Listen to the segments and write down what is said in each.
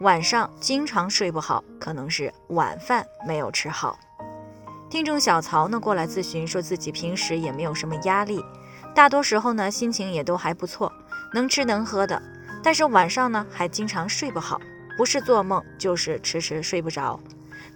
晚上经常睡不好，可能是晚饭没有吃好。听众小曹呢过来咨询，说自己平时也没有什么压力，大多时候呢心情也都还不错，能吃能喝的。但是晚上呢还经常睡不好，不是做梦就是迟迟睡不着。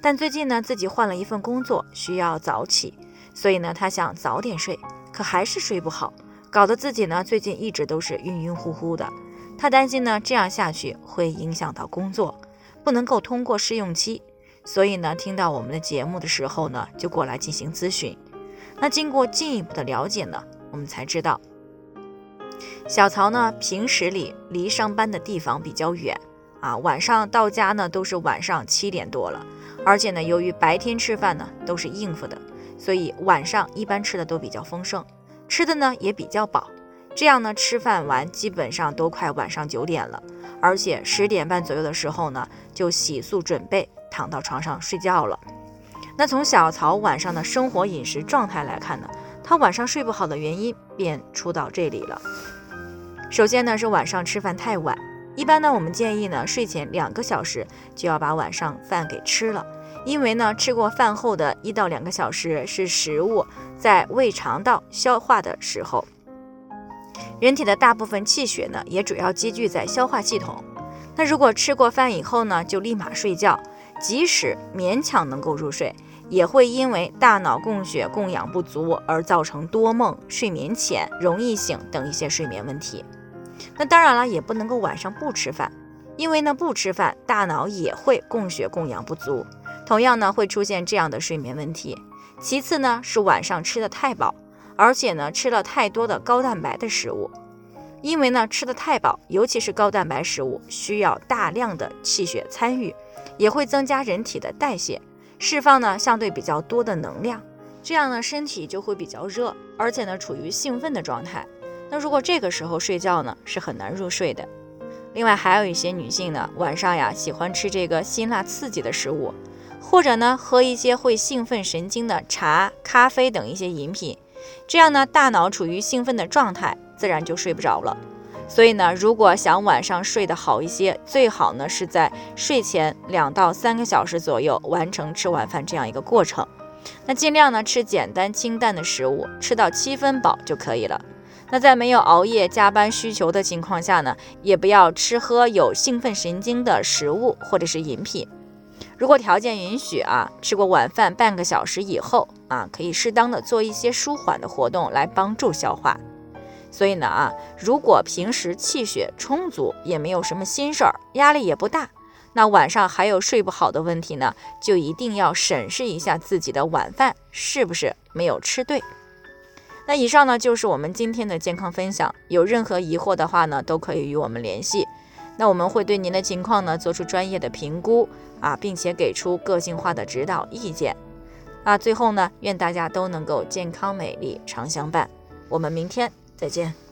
但最近呢自己换了一份工作，需要早起，所以呢他想早点睡，可还是睡不好。搞得自己呢，最近一直都是晕晕乎乎的。他担心呢，这样下去会影响到工作，不能够通过试用期。所以呢，听到我们的节目的时候呢，就过来进行咨询。那经过进一步的了解呢，我们才知道，小曹呢平时里离上班的地方比较远啊，晚上到家呢都是晚上七点多了，而且呢，由于白天吃饭呢都是应付的，所以晚上一般吃的都比较丰盛。吃的呢也比较饱，这样呢吃饭完基本上都快晚上九点了，而且十点半左右的时候呢就洗漱准备躺到床上睡觉了。那从小曹晚上的生活饮食状态来看呢，他晚上睡不好的原因便出到这里了。首先呢是晚上吃饭太晚，一般呢我们建议呢睡前两个小时就要把晚上饭给吃了。因为呢，吃过饭后的一到两个小时是食物在胃肠道消化的时候，人体的大部分气血呢也主要积聚在消化系统。那如果吃过饭以后呢，就立马睡觉，即使勉强能够入睡，也会因为大脑供血供氧不足而造成多梦、睡眠浅、容易醒等一些睡眠问题。那当然了，也不能够晚上不吃饭，因为呢不吃饭，大脑也会供血供氧不足。同样呢，会出现这样的睡眠问题。其次呢，是晚上吃的太饱，而且呢，吃了太多的高蛋白的食物。因为呢，吃的太饱，尤其是高蛋白食物，需要大量的气血参与，也会增加人体的代谢，释放呢相对比较多的能量。这样呢，身体就会比较热，而且呢，处于兴奋的状态。那如果这个时候睡觉呢，是很难入睡的。另外，还有一些女性呢，晚上呀喜欢吃这个辛辣刺激的食物。或者呢，喝一些会兴奋神经的茶、咖啡等一些饮品，这样呢，大脑处于兴奋的状态，自然就睡不着了。所以呢，如果想晚上睡得好一些，最好呢是在睡前两到三个小时左右完成吃晚饭这样一个过程。那尽量呢吃简单清淡的食物，吃到七分饱就可以了。那在没有熬夜加班需求的情况下呢，也不要吃喝有兴奋神经的食物或者是饮品。如果条件允许啊，吃过晚饭半个小时以后啊，可以适当的做一些舒缓的活动来帮助消化。所以呢啊，如果平时气血充足，也没有什么心事儿，压力也不大，那晚上还有睡不好的问题呢，就一定要审视一下自己的晚饭是不是没有吃对。那以上呢就是我们今天的健康分享，有任何疑惑的话呢，都可以与我们联系。那我们会对您的情况呢做出专业的评估啊，并且给出个性化的指导意见啊。最后呢，愿大家都能够健康美丽常相伴。我们明天再见。